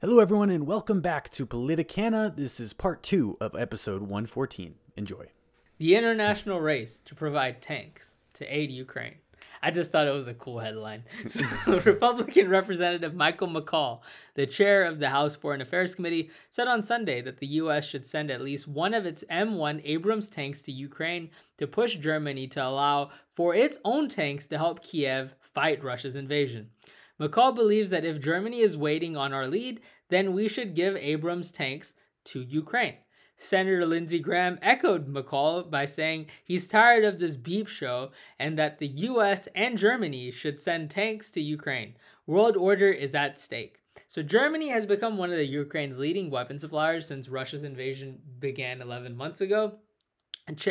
Hello, everyone, and welcome back to Politicana. This is part two of episode 114. Enjoy. The international race to provide tanks to aid Ukraine. I just thought it was a cool headline. So, Republican Representative Michael McCaul, the chair of the House Foreign Affairs Committee, said on Sunday that the U.S. should send at least one of its M1 Abrams tanks to Ukraine to push Germany to allow for its own tanks to help Kiev fight Russia's invasion. McCaul believes that if Germany is waiting on our lead, then we should give Abrams tanks to Ukraine. Senator Lindsey Graham echoed McCaul by saying he's tired of this beep show and that the US and Germany should send tanks to Ukraine. World order is at stake. So Germany has become one of the Ukraine's leading weapon suppliers since Russia's invasion began 11 months ago.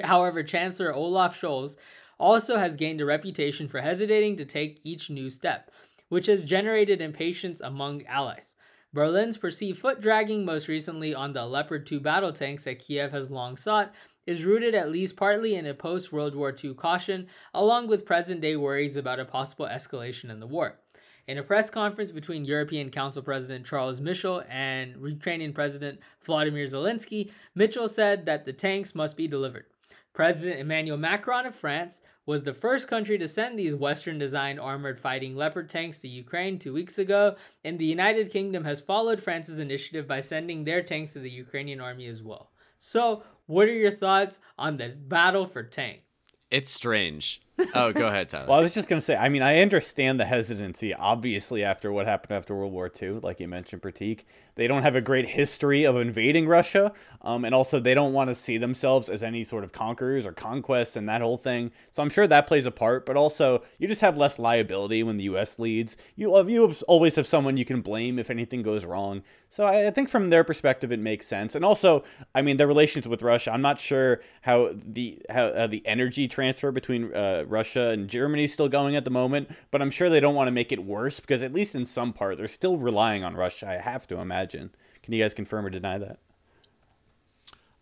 However, Chancellor Olaf Scholz also has gained a reputation for hesitating to take each new step, which has generated impatience among allies. Berlin's perceived foot dragging, most recently on the Leopard 2 battle tanks that Kiev has long sought, is rooted at least partly in a post World War II caution, along with present day worries about a possible escalation in the war. In a press conference between European Council President Charles Michel and Ukrainian President Vladimir Zelensky, Michel said that the tanks must be delivered. President Emmanuel Macron of France was the first country to send these Western designed armored fighting Leopard tanks to Ukraine two weeks ago, and the United Kingdom has followed France's initiative by sending their tanks to the Ukrainian army as well. So, what are your thoughts on the battle for tank? It's strange. Oh, go ahead, Tyler. well, I was just going to say, I mean, I understand the hesitancy, obviously, after what happened after World War II, like you mentioned, Prateek. They don't have a great history of invading Russia, um, and also they don't want to see themselves as any sort of conquerors or conquests and that whole thing. So I'm sure that plays a part, but also you just have less liability when the U.S. leads. You, you always have someone you can blame if anything goes wrong. So I, I think from their perspective, it makes sense. And also, I mean, their relations with Russia, I'm not sure how the how uh, the energy transfer between uh, Russia and Germany is still going at the moment, but I'm sure they don't want to make it worse because at least in some part they're still relying on Russia. I have to imagine. Can you guys confirm or deny that?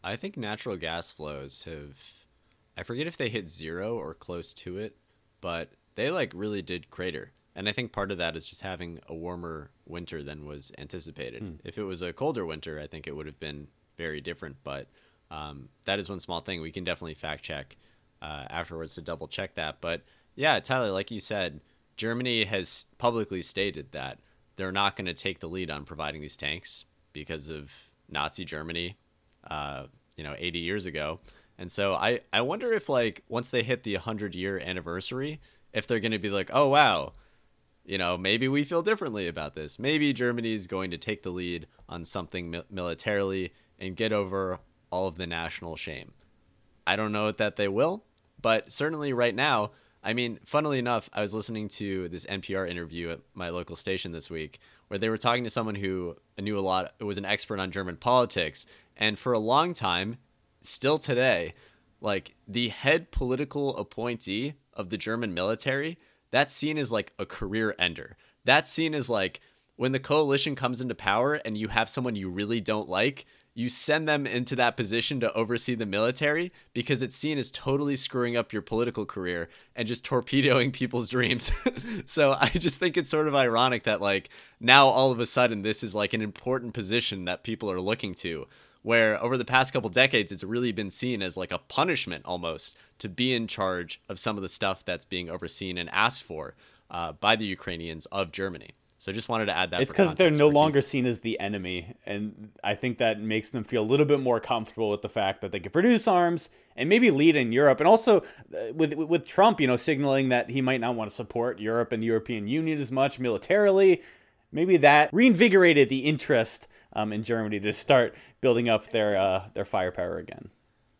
I think natural gas flows have I forget if they hit zero or close to it, but they like really did crater. And I think part of that is just having a warmer winter than was anticipated. Mm. If it was a colder winter, I think it would have been very different. But um, that is one small thing we can definitely fact check uh, afterwards to double check that. But yeah, Tyler, like you said, Germany has publicly stated that they're not going to take the lead on providing these tanks because of Nazi Germany, uh, you know, 80 years ago. And so I, I wonder if like once they hit the 100 year anniversary, if they're going to be like, oh wow, you know, maybe we feel differently about this. Maybe Germany is going to take the lead on something mi- militarily and get over all of the national shame. I don't know that they will, but certainly right now, I mean, funnily enough, I was listening to this NPR interview at my local station this week where they were talking to someone who knew a lot, was an expert on German politics. And for a long time, still today, like the head political appointee of the German military, that scene is like a career ender. That scene is like when the coalition comes into power and you have someone you really don't like, you send them into that position to oversee the military because it's seen as totally screwing up your political career and just torpedoing people's dreams. so I just think it's sort of ironic that like now all of a sudden this is like an important position that people are looking to where over the past couple decades it's really been seen as like a punishment almost to be in charge of some of the stuff that's being overseen and asked for uh, by the Ukrainians of Germany. So I just wanted to add that. It's because they're no longer seen as the enemy, and I think that makes them feel a little bit more comfortable with the fact that they can produce arms and maybe lead in Europe, and also uh, with with Trump, you know, signaling that he might not want to support Europe and the European Union as much militarily. Maybe that reinvigorated the interest um, in Germany to start building up their uh, their firepower again.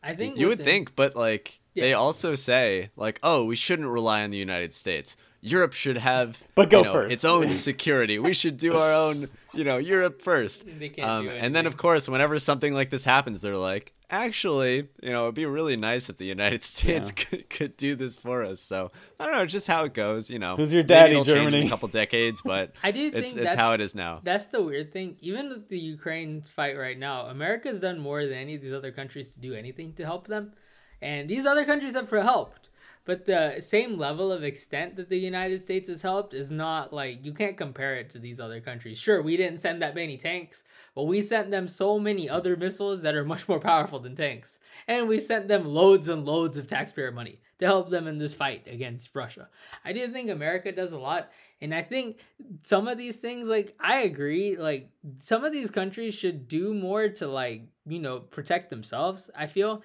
I think you would think, but like yeah. they also say, like, oh, we shouldn't rely on the United States. Europe should have but go you know, first. its own security. we should do our own, you know, Europe first. Um, and then, of course, whenever something like this happens, they're like, actually, you know, it'd be really nice if the United States yeah. could, could do this for us. So I don't know, just how it goes. You know, who's your daddy, Germany? In a couple decades, but I do think it's, it's how it is now. That's the weird thing. Even with the Ukraine fight right now, America's done more than any of these other countries to do anything to help them, and these other countries have helped but the same level of extent that the United States has helped is not like you can't compare it to these other countries. Sure, we didn't send that many tanks, but we sent them so many other missiles that are much more powerful than tanks. And we've sent them loads and loads of taxpayer money to help them in this fight against Russia. I do think America does a lot. And I think some of these things, like, I agree, like, some of these countries should do more to, like, you know, protect themselves. I feel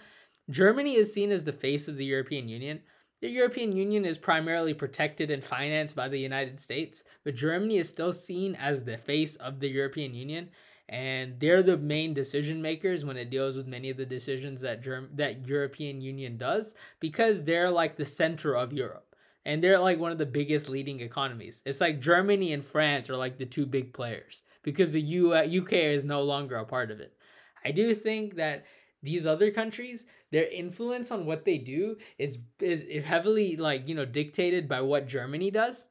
Germany is seen as the face of the European Union. The European Union is primarily protected and financed by the United States, but Germany is still seen as the face of the European Union, and they're the main decision makers when it deals with many of the decisions that Germ- that European Union does because they're like the center of Europe. And they're like one of the biggest leading economies. It's like Germany and France are like the two big players because the U- UK is no longer a part of it. I do think that these other countries their influence on what they do is is heavily like you know dictated by what Germany does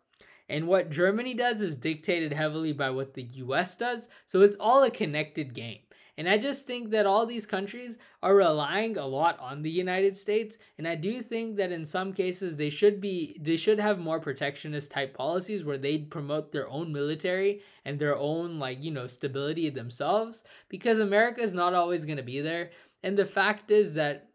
and what Germany does is dictated heavily by what the US does so it's all a connected game and I just think that all these countries are relying a lot on the United States. And I do think that in some cases they should be they should have more protectionist type policies where they promote their own military and their own like, you know, stability themselves because America is not always going to be there. And the fact is that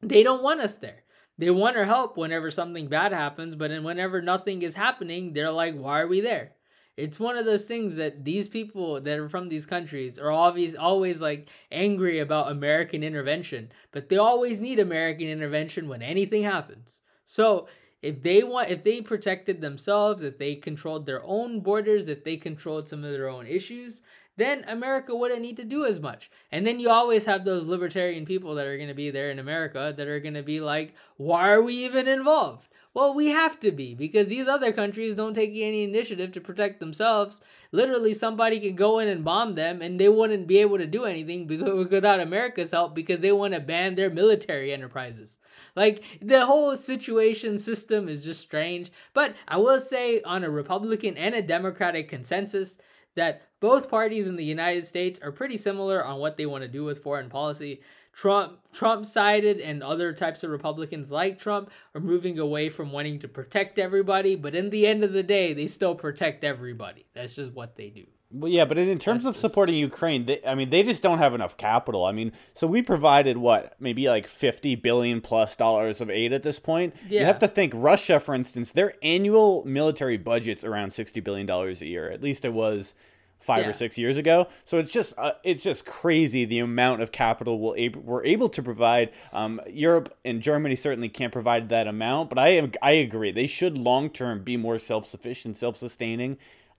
they don't want us there. They want our help whenever something bad happens, but then whenever nothing is happening, they're like, why are we there? It's one of those things that these people that are from these countries are always always like angry about American intervention, but they always need American intervention when anything happens. So if they want if they protected themselves, if they controlled their own borders, if they controlled some of their own issues, then America wouldn't need to do as much. And then you always have those libertarian people that are going to be there in America that are going to be like, why are we even involved? Well, we have to be because these other countries don't take any initiative to protect themselves. Literally, somebody could go in and bomb them and they wouldn't be able to do anything without America's help because they want to ban their military enterprises. Like, the whole situation system is just strange. But I will say, on a Republican and a Democratic consensus, that both parties in the United States are pretty similar on what they want to do with foreign policy. Trump Trump sided and other types of Republicans like Trump are moving away from wanting to protect everybody, but in the end of the day, they still protect everybody. That's just what they do. Well, yeah, but in terms That's of supporting just... Ukraine, they, I mean, they just don't have enough capital. I mean, so we provided what, maybe like fifty billion plus dollars of aid at this point. Yeah. You have to think Russia, for instance, their annual military budget's around sixty billion dollars a year. At least it was five yeah. or six years ago. So it's just uh, it's just crazy the amount of capital we'll ab- we're able to provide. Um, Europe and Germany certainly can't provide that amount, but I am I agree they should long term be more self sufficient, self sustaining,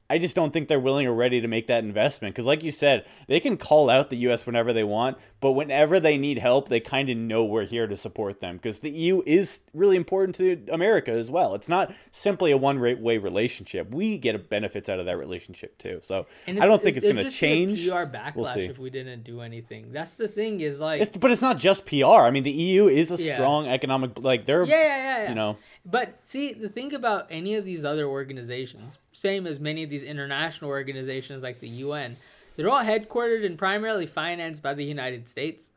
I just don't think they're willing or ready to make that investment. Because, like you said, they can call out the U.S. whenever they want, but whenever they need help, they kind of know we're here to support them. Because the EU is really important to America as well. It's not simply a one way relationship. We get benefits out of that relationship too. So I don't think it's, it's going to change. PR backlash we'll if we didn't do anything. That's the thing. Is like, it's, but it's not just PR. I mean, the EU is a yeah. strong economic. Like they're yeah, yeah, yeah, yeah. You know, but see, the thing about any of these other organizations, same as many of these international organizations like the UN, they're all headquartered and primarily financed by the United States.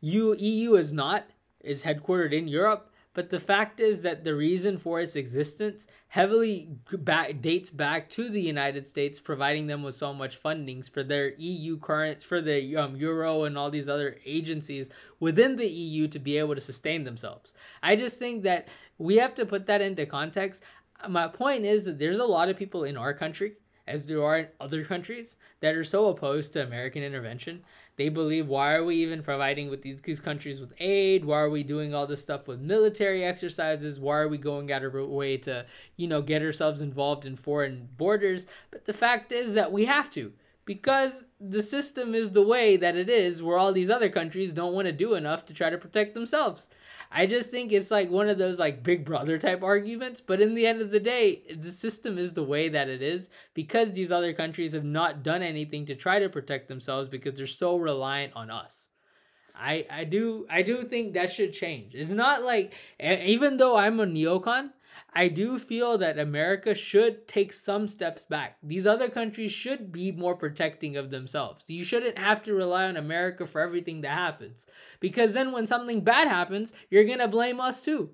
U, EU is not, is headquartered in Europe, but the fact is that the reason for its existence heavily back, dates back to the United States, providing them with so much fundings for their EU currents, for the um, Euro and all these other agencies within the EU to be able to sustain themselves. I just think that we have to put that into context. My point is that there's a lot of people in our country as there are in other countries that are so opposed to American intervention. They believe, why are we even providing with these, these countries with aid? Why are we doing all this stuff with military exercises? Why are we going out of our way to, you know, get ourselves involved in foreign borders? But the fact is that we have to because the system is the way that it is where all these other countries don't want to do enough to try to protect themselves I just think it's like one of those like big brother type arguments, but in the end of the day, the system is the way that it is because these other countries have not done anything to try to protect themselves because they're so reliant on us. I I do I do think that should change. It's not like even though I'm a neocon, I do feel that America should take some steps back. These other countries should be more protecting of themselves. You shouldn't have to rely on America for everything that happens. Because then when something bad happens, you're going to blame us too.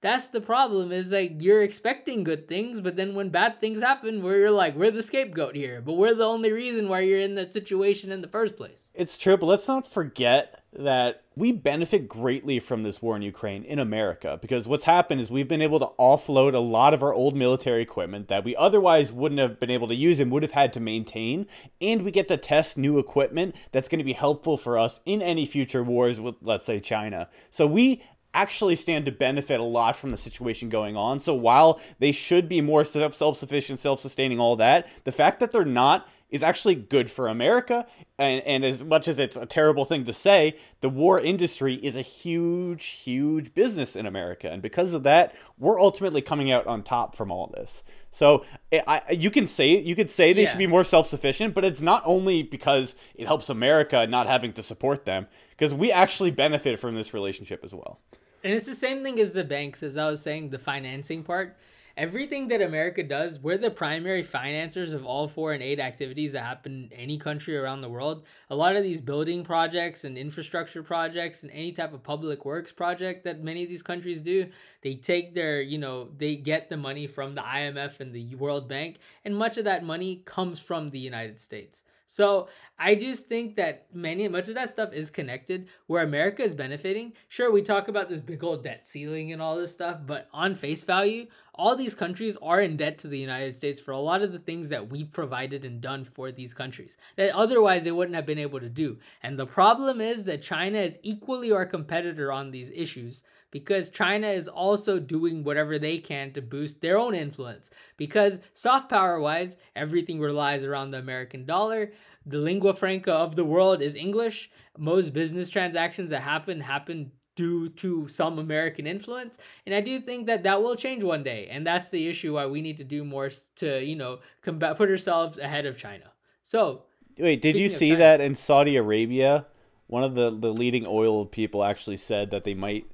that's the problem is like you're expecting good things but then when bad things happen where you're like we're the scapegoat here but we're the only reason why you're in that situation in the first place it's true but let's not forget that we benefit greatly from this war in Ukraine in America because what's happened is we've been able to offload a lot of our old military equipment that we otherwise wouldn't have been able to use and would have had to maintain and we get to test new equipment that's going to be helpful for us in any future wars with let's say China. So we actually stand to benefit a lot from the situation going on. So while they should be more self-sufficient, self-sustaining all that, the fact that they're not is actually good for America. And, and as much as it's a terrible thing to say, the war industry is a huge, huge business in America. And because of that, we're ultimately coming out on top from all this. So I, you can say you could say they yeah. should be more self-sufficient, but it's not only because it helps America not having to support them, because we actually benefit from this relationship as well. And it's the same thing as the banks, as I was saying, the financing part everything that America does, we're the primary financiers of all foreign aid activities that happen in any country around the world. A lot of these building projects and infrastructure projects and any type of public works project that many of these countries do, they take their, you know, they get the money from the IMF and the World Bank, and much of that money comes from the United States. So I just think that many much of that stuff is connected where America is benefiting. Sure, we talk about this big old debt ceiling and all this stuff, but on face value, all these countries are in debt to the United States for a lot of the things that we've provided and done for these countries that otherwise they wouldn't have been able to do. And the problem is that China is equally our competitor on these issues because China is also doing whatever they can to boost their own influence. Because soft power wise, everything relies around the American dollar. The lingua franca of the world is English. Most business transactions that happen happen due to some American influence. And I do think that that will change one day. And that's the issue why we need to do more to, you know, combat, put ourselves ahead of China. So, wait, did you see China, that in Saudi Arabia? One of the, the leading oil people actually said that they might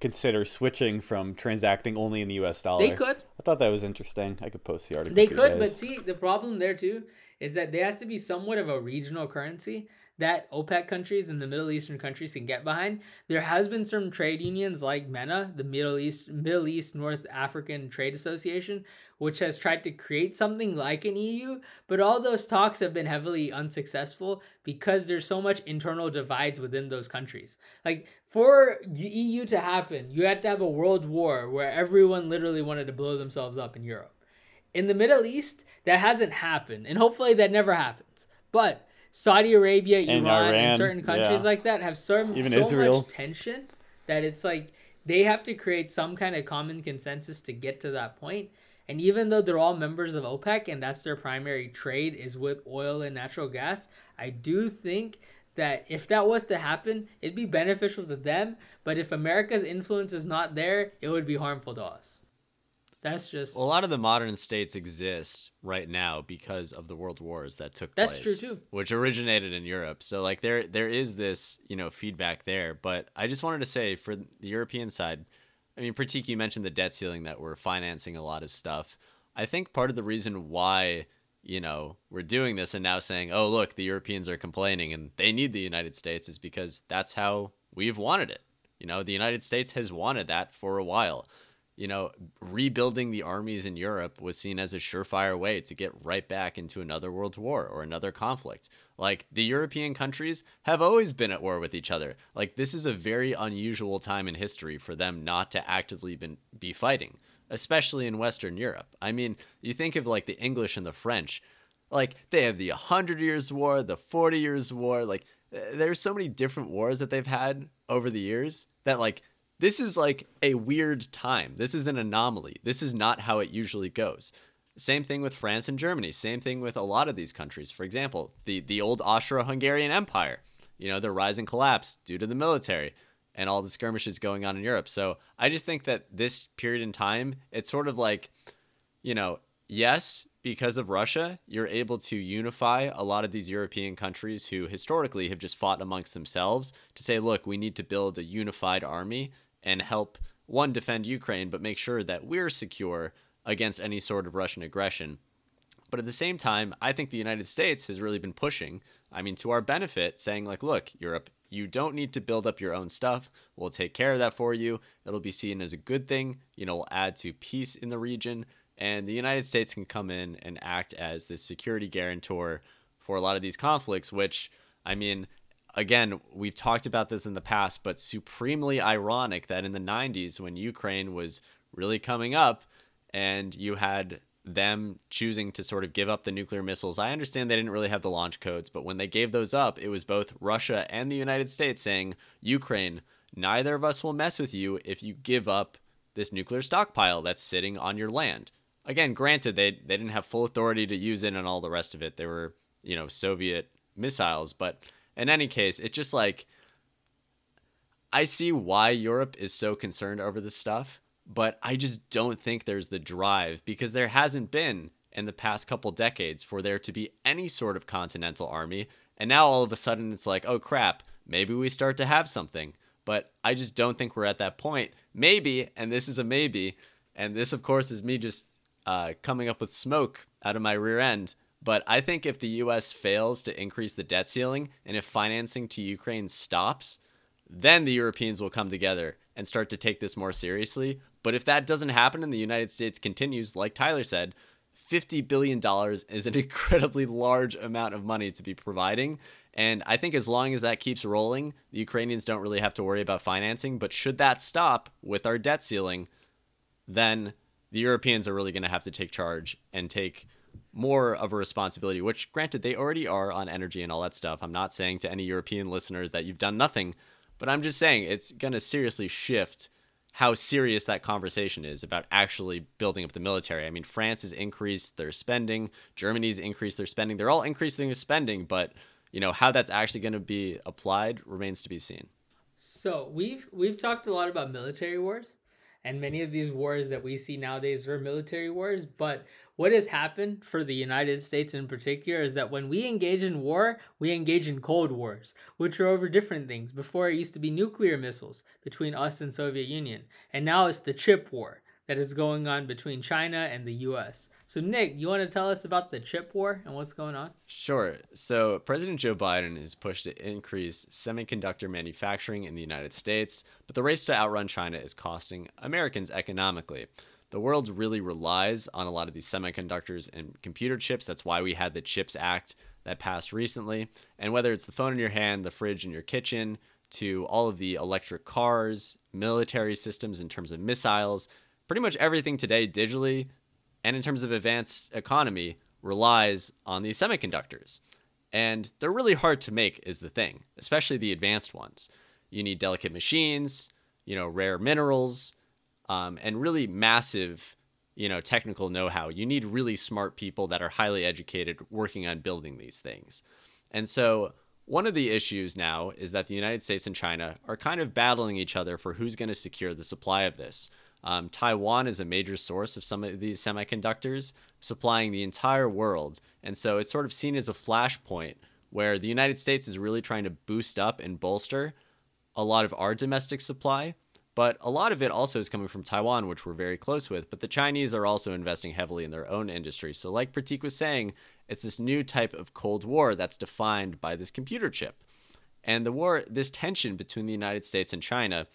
consider switching from transacting only in the U.S. dollar. They could. I thought that was interesting. I could post the article. They could, but see, the problem there too is that there has to be somewhat of a regional currency that OPEC countries and the Middle Eastern countries can get behind. There has been some trade unions like MENA, the Middle East Middle East North African Trade Association, which has tried to create something like an EU, but all those talks have been heavily unsuccessful because there's so much internal divides within those countries. Like for the EU to happen, you had to have a world war where everyone literally wanted to blow themselves up in Europe. In the Middle East, that hasn't happened, and hopefully that never happens. But Saudi Arabia, Iran, and, Iran, and certain countries yeah. like that have so, Even so Israel. much tension that it's like they have to create some kind of common consensus to get to that point. And even though they're all members of OPEC and that's their primary trade is with oil and natural gas, I do think that if that was to happen, it'd be beneficial to them. But if America's influence is not there, it would be harmful to us. That's just well, a lot of the modern states exist right now because of the world wars that took That's place. That's true too. Which originated in Europe. So like there there is this, you know, feedback there. But I just wanted to say for the European side, I mean, Prateek, you mentioned the debt ceiling that we're financing a lot of stuff. I think part of the reason why, you know, we're doing this and now saying, oh look, the Europeans are complaining and they need the United States is because that's how we've wanted it. You know, the United States has wanted that for a while you know, rebuilding the armies in Europe was seen as a surefire way to get right back into another world war or another conflict. Like the European countries have always been at war with each other. Like this is a very unusual time in history for them not to actively been, be fighting, especially in Western Europe. I mean, you think of like the English and the French, like they have the 100 years war, the 40 years war, like eh, there's so many different wars that they've had over the years that like this is like a weird time. This is an anomaly. This is not how it usually goes. Same thing with France and Germany. Same thing with a lot of these countries. For example, the, the old Austro-Hungarian Empire. You know, their rise and collapse due to the military and all the skirmishes going on in Europe. So I just think that this period in time, it's sort of like, you know, yes, because of Russia, you're able to unify a lot of these European countries who historically have just fought amongst themselves to say, look, we need to build a unified army and help one defend Ukraine, but make sure that we're secure against any sort of Russian aggression. But at the same time, I think the United States has really been pushing, I mean, to our benefit, saying, like, look, Europe, you don't need to build up your own stuff. We'll take care of that for you. It'll be seen as a good thing. You know, we'll add to peace in the region. And the United States can come in and act as the security guarantor for a lot of these conflicts, which, I mean, again, we've talked about this in the past, but supremely ironic that in the 90s, when Ukraine was really coming up and you had them choosing to sort of give up the nuclear missiles. I understand they didn't really have the launch codes, but when they gave those up, it was both Russia and the United States saying, Ukraine, neither of us will mess with you if you give up this nuclear stockpile that's sitting on your land. Again, granted, they, they didn't have full authority to use it and all the rest of it. They were, you know, Soviet missiles. But in any case, it's just like, I see why Europe is so concerned over this stuff but I just don't think there's the drive because there hasn't been in the past couple decades for there to be any sort of continental army. And now all of a sudden it's like, oh crap, maybe we start to have something. But I just don't think we're at that point. Maybe, and this is a maybe, and this of course is me just uh, coming up with smoke out of my rear end. But I think if the US fails to increase the debt ceiling and if financing to Ukraine stops, then the Europeans will come together and start to take this more seriously. But if that doesn't happen and the United States continues, like Tyler said, $50 billion is an incredibly large amount of money to be providing. And I think as long as that keeps rolling, the Ukrainians don't really have to worry about financing. But should that stop with our debt ceiling, then the Europeans are really going to have to take charge and take more of a responsibility, which granted they already are on energy and all that stuff. I'm not saying to any European listeners that you've done nothing, but I'm just saying it's going to seriously shift how serious that conversation is about actually building up the military. I mean, France has increased their spending, Germany's increased their spending. They're all increasing their spending, but you know how that's actually going to be applied remains to be seen. So we've we've talked a lot about military wars, and many of these wars that we see nowadays are military wars. But what has happened for the United States in particular is that when we engage in war, we engage in cold wars, which are over different things. Before it used to be nuclear missiles between us and Soviet Union, and now it's the chip war that is going on between China and the US. So, Nick, you want to tell us about the chip war and what's going on? Sure. So, President Joe Biden has pushed to increase semiconductor manufacturing in the United States, but the race to outrun China is costing Americans economically. The world really relies on a lot of these semiconductors and computer chips. That's why we had the CHIPS Act that passed recently. And whether it's the phone in your hand, the fridge in your kitchen, to all of the electric cars, military systems in terms of missiles, pretty much everything today digitally and in terms of advanced economy relies on these semiconductors. And they're really hard to make is the thing, especially the advanced ones. You need delicate machines, you know, rare minerals, um, and really massive, you know, technical know-how. You need really smart people that are highly educated working on building these things. And so one of the issues now is that the United States and China are kind of battling each other for who's going to secure the supply of this. Um, Taiwan is a major source of some of these semiconductors, supplying the entire world. And so it's sort of seen as a flashpoint where the United States is really trying to boost up and bolster a lot of our domestic supply. But a lot of it also is coming from Taiwan, which we're very close with. But the Chinese are also investing heavily in their own industry. So, like Prateek was saying, it's this new type of Cold War that's defined by this computer chip. And the war, this tension between the United States and China,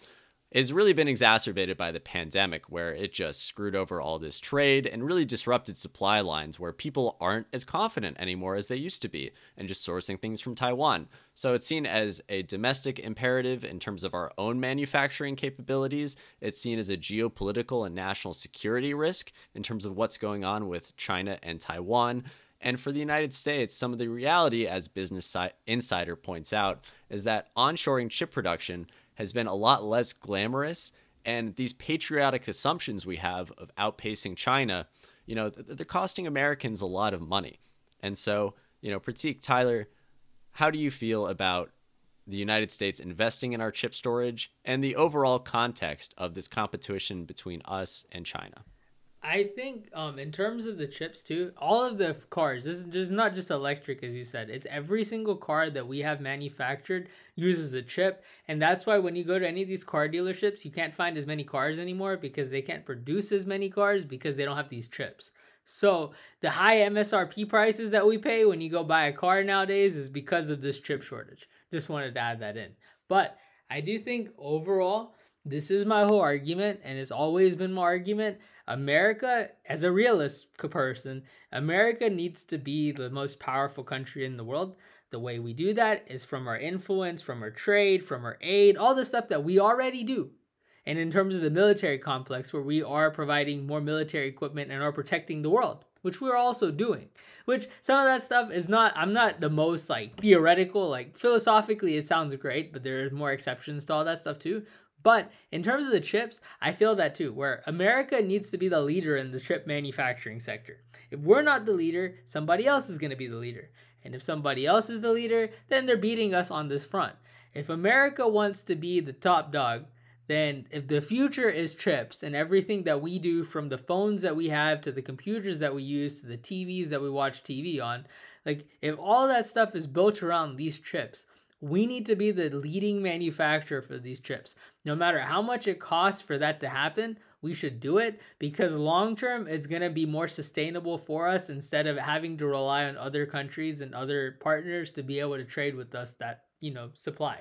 has really been exacerbated by the pandemic, where it just screwed over all this trade and really disrupted supply lines where people aren't as confident anymore as they used to be and just sourcing things from Taiwan. So it's seen as a domestic imperative in terms of our own manufacturing capabilities. It's seen as a geopolitical and national security risk in terms of what's going on with China and Taiwan. And for the United States, some of the reality, as Business Insider points out, is that onshoring chip production has been a lot less glamorous. And these patriotic assumptions we have of outpacing China, you know, they're costing Americans a lot of money. And so, you know, Prateek, Tyler, how do you feel about the United States investing in our chip storage and the overall context of this competition between us and China? I think um, in terms of the chips too, all of the cars, this is just not just electric as you said. It's every single car that we have manufactured uses a chip, and that's why when you go to any of these car dealerships, you can't find as many cars anymore because they can't produce as many cars because they don't have these chips. So the high MSRP prices that we pay when you go buy a car nowadays is because of this chip shortage. Just wanted to add that in. But I do think overall, this is my whole argument, and it's always been my argument. America, as a realist person, America needs to be the most powerful country in the world. The way we do that is from our influence, from our trade, from our aid, all the stuff that we already do. And in terms of the military complex, where we are providing more military equipment and are protecting the world, which we're also doing. Which some of that stuff is not, I'm not the most like theoretical, like philosophically, it sounds great, but there's more exceptions to all that stuff too. But in terms of the chips, I feel that too, where America needs to be the leader in the chip manufacturing sector. If we're not the leader, somebody else is going to be the leader. And if somebody else is the leader, then they're beating us on this front. If America wants to be the top dog, then if the future is chips and everything that we do from the phones that we have to the computers that we use to the TVs that we watch TV on, like if all that stuff is built around these chips, we need to be the leading manufacturer for these chips. No matter how much it costs for that to happen, we should do it because long term it's going to be more sustainable for us instead of having to rely on other countries and other partners to be able to trade with us that, you know, supply.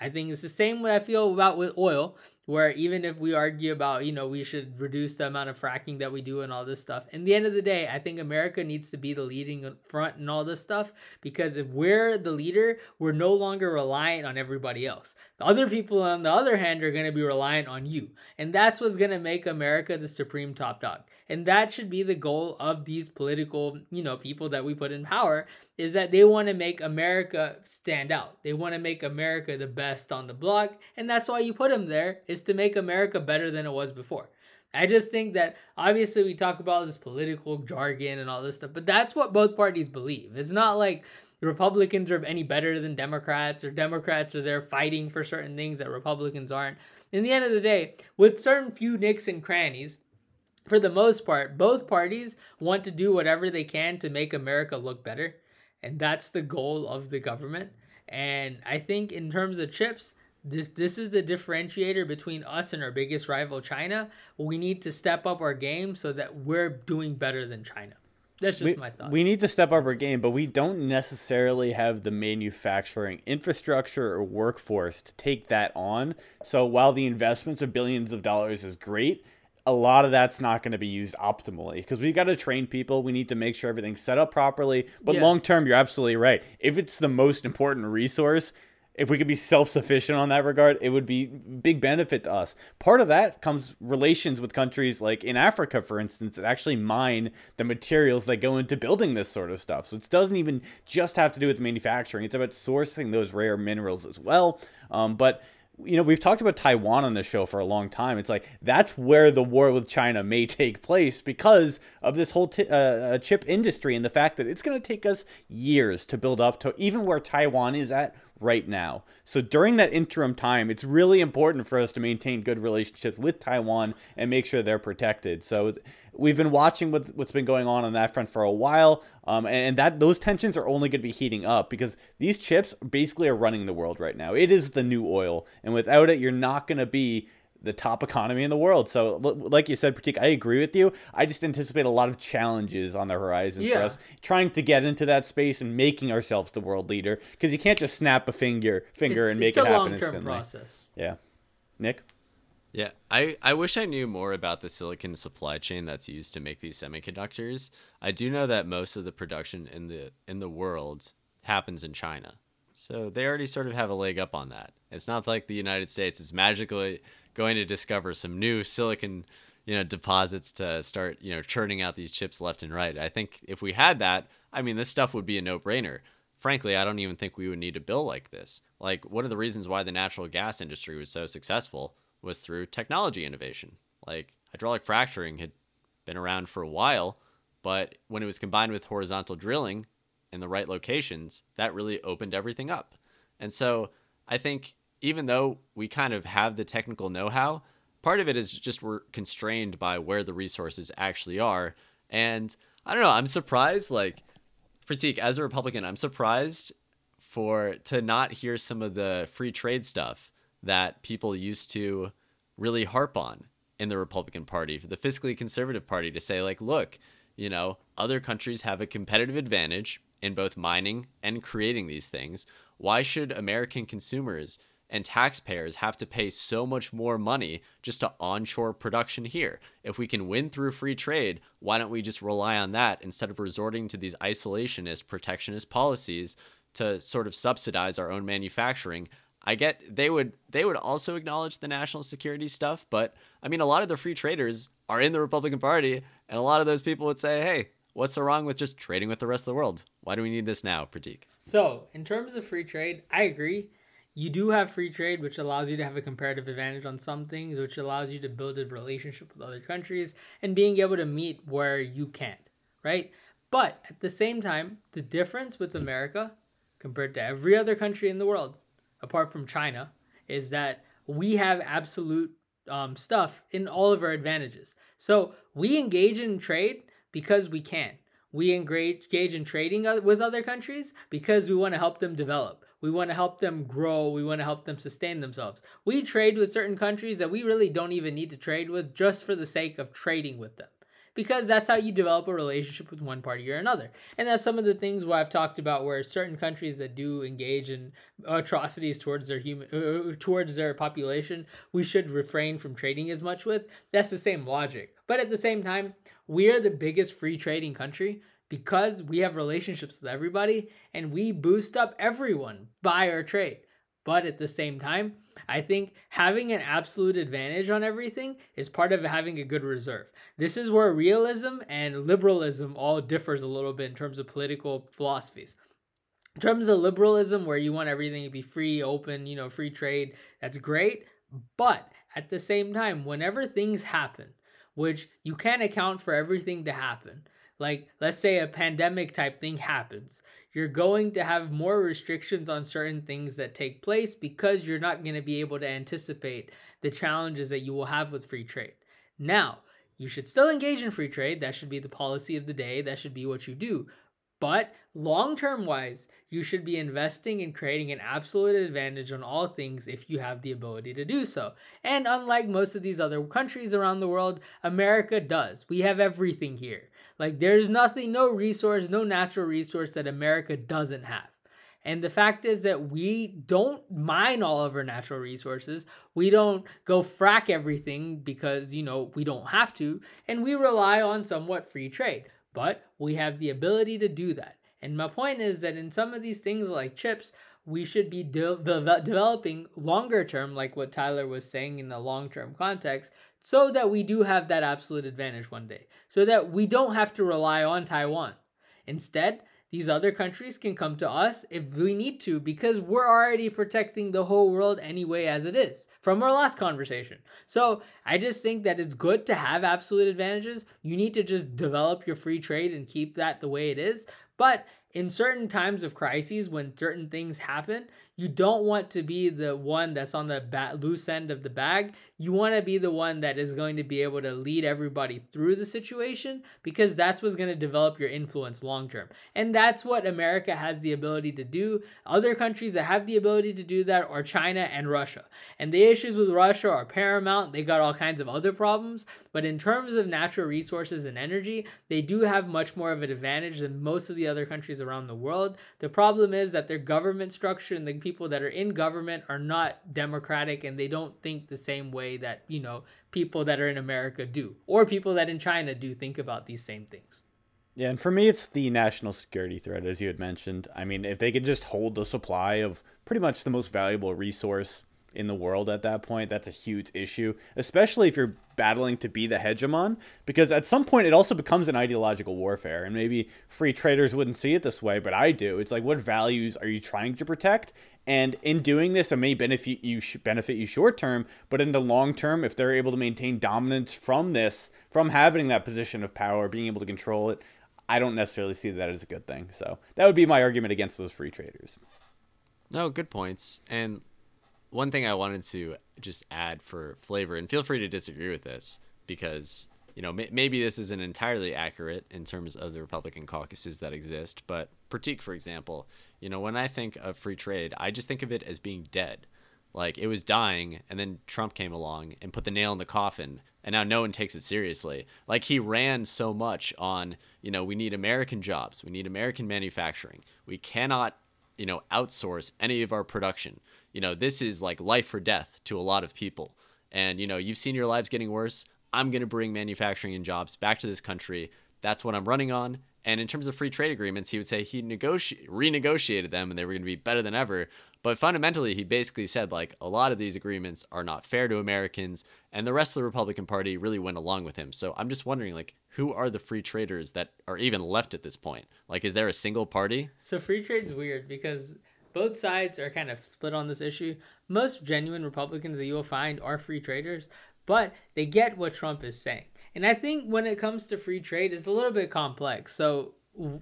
I think it's the same way I feel about with oil, where even if we argue about, you know, we should reduce the amount of fracking that we do and all this stuff, in the end of the day, I think America needs to be the leading front and all this stuff because if we're the leader, we're no longer reliant on everybody else. The other people, on the other hand, are going to be reliant on you. And that's what's going to make America the supreme top dog. And that should be the goal of these political, you know, people that we put in power is that they want to make America stand out. They want to make America the best on the block, and that's why you put them there is to make America better than it was before. I just think that obviously we talk about this political jargon and all this stuff, but that's what both parties believe. It's not like Republicans are any better than Democrats or Democrats are there fighting for certain things that Republicans aren't. In the end of the day, with certain few nicks and crannies, for the most part, both parties want to do whatever they can to make America look better. And that's the goal of the government. And I think in terms of chips, this this is the differentiator between us and our biggest rival China. We need to step up our game so that we're doing better than China. That's just we, my thought. We need to step up our game, but we don't necessarily have the manufacturing infrastructure or workforce to take that on. So while the investments of billions of dollars is great, a lot of that's not going to be used optimally because we've got to train people. We need to make sure everything's set up properly. But yeah. long term, you're absolutely right. If it's the most important resource, if we could be self-sufficient on that regard, it would be big benefit to us. Part of that comes relations with countries like in Africa, for instance, that actually mine the materials that go into building this sort of stuff. So it doesn't even just have to do with manufacturing; it's about sourcing those rare minerals as well. Um, but you know, we've talked about Taiwan on this show for a long time. It's like that's where the war with China may take place because of this whole t- uh, uh chip industry and the fact that it's going to take us years to build up to even where Taiwan is at right now. So during that interim time, it's really important for us to maintain good relationships with Taiwan and make sure they're protected. So we've been watching what, what's been going on on that front for a while, um, and that those tensions are only going to be heating up because these chips basically are running the world right now. It is the new oil, and without it, you're not going to be the top economy in the world. So, like you said, Prateek, I agree with you. I just anticipate a lot of challenges on the horizon yeah. for us trying to get into that space and making ourselves the world leader because you can't just snap a finger finger it's, and make it happen instantly. It's a long-term process. Yeah, Nick. Yeah, I, I wish I knew more about the silicon supply chain that's used to make these semiconductors. I do know that most of the production in the in the world happens in China. So they already sort of have a leg up on that. It's not like the United States is magically going to discover some new silicon, you know, deposits to start, you know, churning out these chips left and right. I think if we had that, I mean, this stuff would be a no-brainer. Frankly, I don't even think we would need a bill like this. Like one of the reasons why the natural gas industry was so successful was through technology innovation. Like hydraulic fracturing had been around for a while, but when it was combined with horizontal drilling in the right locations, that really opened everything up. And so I think even though we kind of have the technical know-how, part of it is just we're constrained by where the resources actually are. And I don't know, I'm surprised like Prateek, as a Republican, I'm surprised for to not hear some of the free trade stuff that people used to really harp on in the Republican Party, the fiscally conservative party to say like, look, You know, other countries have a competitive advantage in both mining and creating these things. Why should American consumers and taxpayers have to pay so much more money just to onshore production here. If we can win through free trade, why don't we just rely on that instead of resorting to these isolationist, protectionist policies to sort of subsidize our own manufacturing? I get they would they would also acknowledge the national security stuff, but I mean a lot of the free traders are in the Republican Party, and a lot of those people would say, "Hey, what's wrong with just trading with the rest of the world? Why do we need this now, Prateek?" So, in terms of free trade, I agree you do have free trade, which allows you to have a comparative advantage on some things, which allows you to build a relationship with other countries and being able to meet where you can't, right? But at the same time, the difference with America compared to every other country in the world, apart from China, is that we have absolute um, stuff in all of our advantages. So we engage in trade because we can. We engage in trading with other countries because we want to help them develop. We want to help them grow. We want to help them sustain themselves. We trade with certain countries that we really don't even need to trade with just for the sake of trading with them. Because that's how you develop a relationship with one party or another. And that's some of the things where I've talked about where certain countries that do engage in atrocities towards their human uh, towards their population, we should refrain from trading as much with. That's the same logic. But at the same time, we are the biggest free trading country because we have relationships with everybody and we boost up everyone by our trade. But at the same time, I think having an absolute advantage on everything is part of having a good reserve. This is where realism and liberalism all differs a little bit in terms of political philosophies. In terms of liberalism, where you want everything to be free, open, you know, free trade, that's great. But at the same time, whenever things happen, which you can't account for everything to happen, like let's say a pandemic type thing happens you're going to have more restrictions on certain things that take place because you're not going to be able to anticipate the challenges that you will have with free trade now you should still engage in free trade that should be the policy of the day that should be what you do but long term wise, you should be investing in creating an absolute advantage on all things if you have the ability to do so. And unlike most of these other countries around the world, America does. We have everything here. Like there's nothing, no resource, no natural resource that America doesn't have. And the fact is that we don't mine all of our natural resources. We don't go frack everything because, you know, we don't have to. And we rely on somewhat free trade. But we have the ability to do that. And my point is that in some of these things like chips, we should be de- de- developing longer term, like what Tyler was saying in the long term context, so that we do have that absolute advantage one day, so that we don't have to rely on Taiwan. Instead, these other countries can come to us if we need to because we're already protecting the whole world anyway as it is from our last conversation. So I just think that it's good to have absolute advantages. You need to just develop your free trade and keep that the way it is. But in certain times of crises, when certain things happen, you don't want to be the one that's on the ba- loose end of the bag. You want to be the one that is going to be able to lead everybody through the situation because that's what's going to develop your influence long term. And that's what America has the ability to do. Other countries that have the ability to do that are China and Russia. And the issues with Russia are paramount. They got all kinds of other problems. But in terms of natural resources and energy, they do have much more of an advantage than most of the other countries around the world. The problem is that their government structure and the people that are in government are not democratic and they don't think the same way that, you know, people that are in America do or people that in China do think about these same things. Yeah, and for me, it's the national security threat, as you had mentioned. I mean, if they could just hold the supply of pretty much the most valuable resource in the world at that point, that's a huge issue, especially if you're battling to be the hegemon, because at some point it also becomes an ideological warfare. And maybe free traders wouldn't see it this way, but I do. It's like, what values are you trying to protect? And in doing this, it may benefit you benefit you short term, but in the long term, if they're able to maintain dominance from this, from having that position of power, being able to control it, I don't necessarily see that as a good thing. So that would be my argument against those free traders. No, good points. And one thing I wanted to just add for flavor, and feel free to disagree with this because you know maybe this isn't entirely accurate in terms of the Republican caucuses that exist, but Prateek, for example, you know when I think of free trade, I just think of it as being dead. Like it was dying, and then Trump came along and put the nail in the coffin, and now no one takes it seriously. Like he ran so much on, you know, we need American jobs, we need American manufacturing. We cannot, you know, outsource any of our production. You know, this is like life or death to a lot of people. And you know, you've seen your lives getting worse. I'm going to bring manufacturing and jobs back to this country. That's what I'm running on. And in terms of free trade agreements, he would say he negoti- renegotiated them and they were going to be better than ever. But fundamentally, he basically said like a lot of these agreements are not fair to Americans, and the rest of the Republican Party really went along with him. So I'm just wondering like who are the free traders that are even left at this point? Like, is there a single party? So free trade is weird because both sides are kind of split on this issue. Most genuine Republicans that you will find are free traders, but they get what Trump is saying. And I think when it comes to free trade, it's a little bit complex. So,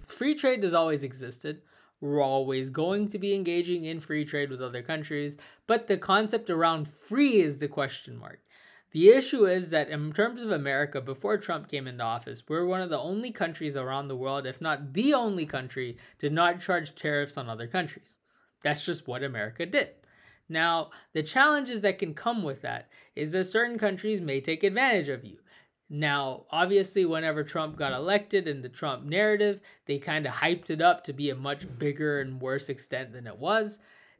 free trade has always existed. We're always going to be engaging in free trade with other countries, but the concept around free is the question mark. The issue is that in terms of America, before Trump came into office, we're one of the only countries around the world, if not the only country, to not charge tariffs on other countries. That's just what America did. Now, the challenges that can come with that is that certain countries may take advantage of you. Now, obviously, whenever Trump got elected in the Trump narrative, they kind of hyped it up to be a much bigger and worse extent than it was.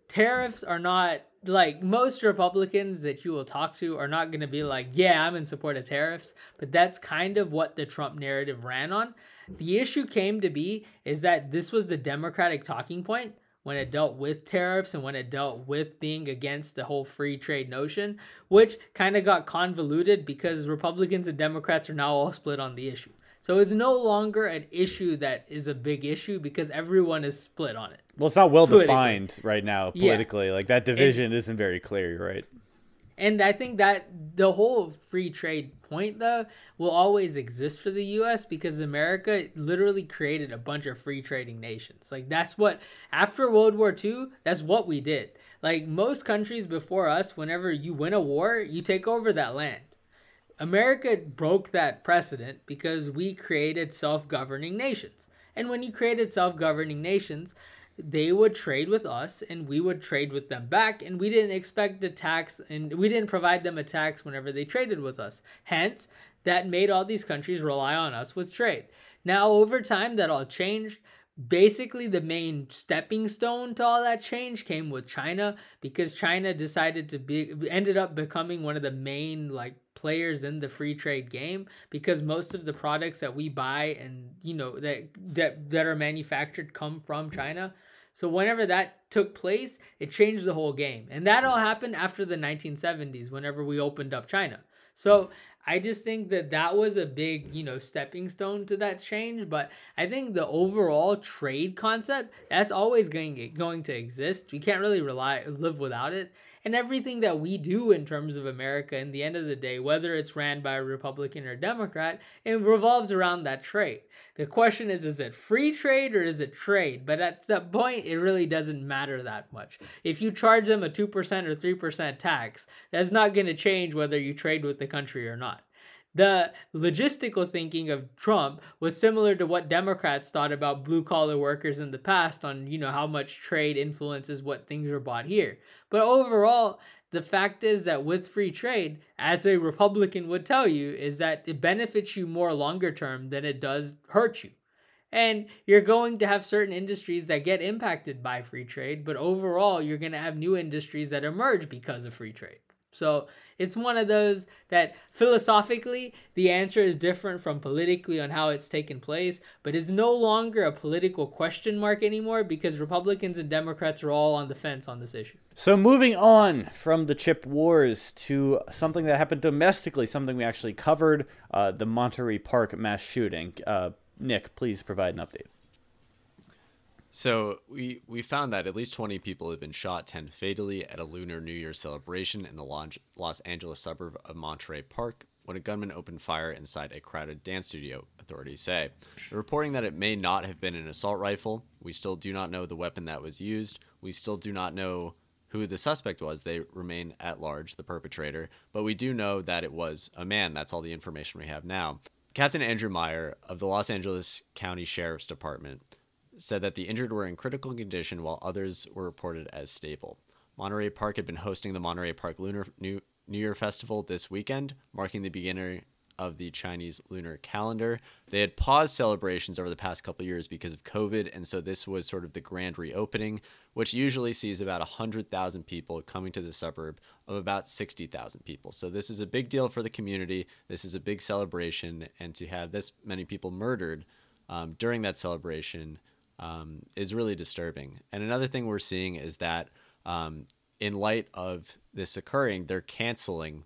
Tariffs are not like most Republicans that you will talk to are not going to be like, yeah, I'm in support of tariffs, but that's kind of what the Trump narrative ran on. The issue came to be is that this was the Democratic talking point when it dealt with tariffs and when it dealt with being against the whole free trade notion, which kind of got convoluted because Republicans and Democrats are now all split on the issue. So it's no longer an issue that is a big issue because everyone is split on it. Well, it's not well defined right now politically. Yeah. Like that division isn't very clear, right? And I think that the whole free trade point, though, will always exist for the US because America literally created a bunch of free trading nations. Like, that's what, after World War II, that's what we did. Like, most countries before us, whenever you win a war, you take over that land. America broke that precedent because we created self governing nations. And when you created self governing nations, they would trade with us and we would trade with them back and we didn't expect a tax and we didn't provide them a tax whenever they traded with us. Hence that made all these countries rely on us with trade. Now over time that all changed basically the main stepping stone to all that change came with China because China decided to be ended up becoming one of the main like players in the free trade game because most of the products that we buy and you know that that that are manufactured come from China. So whenever that took place, it changed the whole game. And that all happened after the 1970s whenever we opened up China. So I just think that that was a big, you know, stepping stone to that change. But I think the overall trade concept that's always going going to exist. We can't really rely live without it. And everything that we do in terms of America, in the end of the day, whether it's ran by a Republican or Democrat, it revolves around that trade. The question is, is it free trade or is it trade? But at that point, it really doesn't matter that much. If you charge them a two percent or three percent tax, that's not going to change whether you trade with the country or not the logistical thinking of Trump was similar to what Democrats thought about blue collar workers in the past on, you know, how much trade influences what things are bought here. But overall, the fact is that with free trade, as a Republican would tell you, is that it benefits you more longer term than it does hurt you. And you're going to have certain industries that get impacted by free trade, but overall, you're going to have new industries that emerge because of free trade. So it's one of those that philosophically the answer is different from politically on how it's taken place, but it's no longer a political question mark anymore because Republicans and Democrats are all on the fence on this issue. So moving on from the chip wars to something that happened domestically, something we actually covered, uh, the Monterey Park mass shooting. Uh, Nick, please provide an update. So we we found that at least 20 people have been shot, 10 fatally, at a Lunar New Year celebration in the Los Angeles suburb of Monterey Park when a gunman opened fire inside a crowded dance studio, authorities say. They're reporting that it may not have been an assault rifle. We still do not know the weapon that was used. We still do not know who the suspect was. They remain at large, the perpetrator, but we do know that it was a man. That's all the information we have now. Captain Andrew Meyer of the Los Angeles County Sheriff's Department said that the injured were in critical condition while others were reported as stable. Monterey Park had been hosting the Monterey Park Lunar New, Year Festival this weekend, marking the beginning of the Chinese lunar calendar. They had paused celebrations over the past couple years because of COVID, and so this was sort of the grand reopening, which usually sees about 100,000 people coming to the suburb of about 60,000 people. So this is a big deal for the community. This is a big celebration, and to have this many people murdered um, during that celebration um, is really disturbing. And another thing we're seeing is that um, in light of this occurring, they're canceling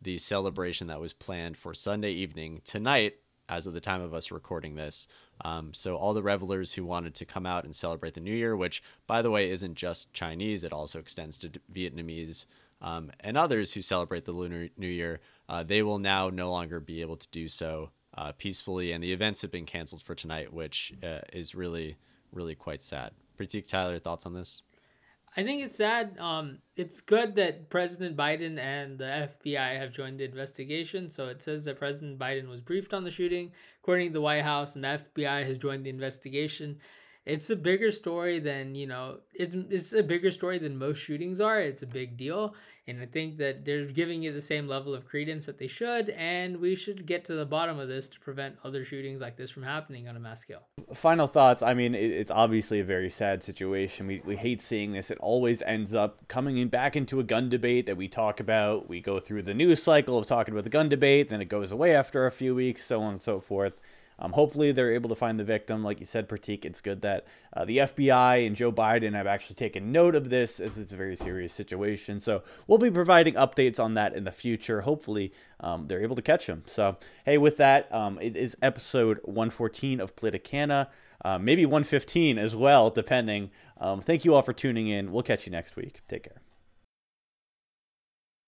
the celebration that was planned for Sunday evening tonight, as of the time of us recording this. Um, so, all the revelers who wanted to come out and celebrate the New Year, which, by the way, isn't just Chinese, it also extends to Vietnamese um, and others who celebrate the Lunar New Year, uh, they will now no longer be able to do so uh, peacefully. And the events have been canceled for tonight, which uh, is really, really quite sad. Prateek, Tyler, thoughts on this? I think it's sad. Um, it's good that President Biden and the FBI have joined the investigation. So it says that President Biden was briefed on the shooting, according to the White House, and the FBI has joined the investigation it's a bigger story than you know it's, it's a bigger story than most shootings are. It's a big deal. And i think that they're giving it the same level of credence that they should. And we should get to the bottom of this to prevent other shootings like this from happening on a mass scale. Final thoughts. I mean it's obviously a very sad situation. We, we hate seeing this. It always ends up coming in back into a gun debate that we talk about. We go through the news cycle of talking about the gun debate. Then it goes away after a few weeks so on and so forth um, hopefully, they're able to find the victim. Like you said, Prateek, it's good that uh, the FBI and Joe Biden have actually taken note of this as it's a very serious situation. So we'll be providing updates on that in the future. Hopefully, um, they're able to catch him. So, hey, with that, um, it is episode 114 of Politicana, uh, maybe 115 as well, depending. Um, thank you all for tuning in. We'll catch you next week. Take care.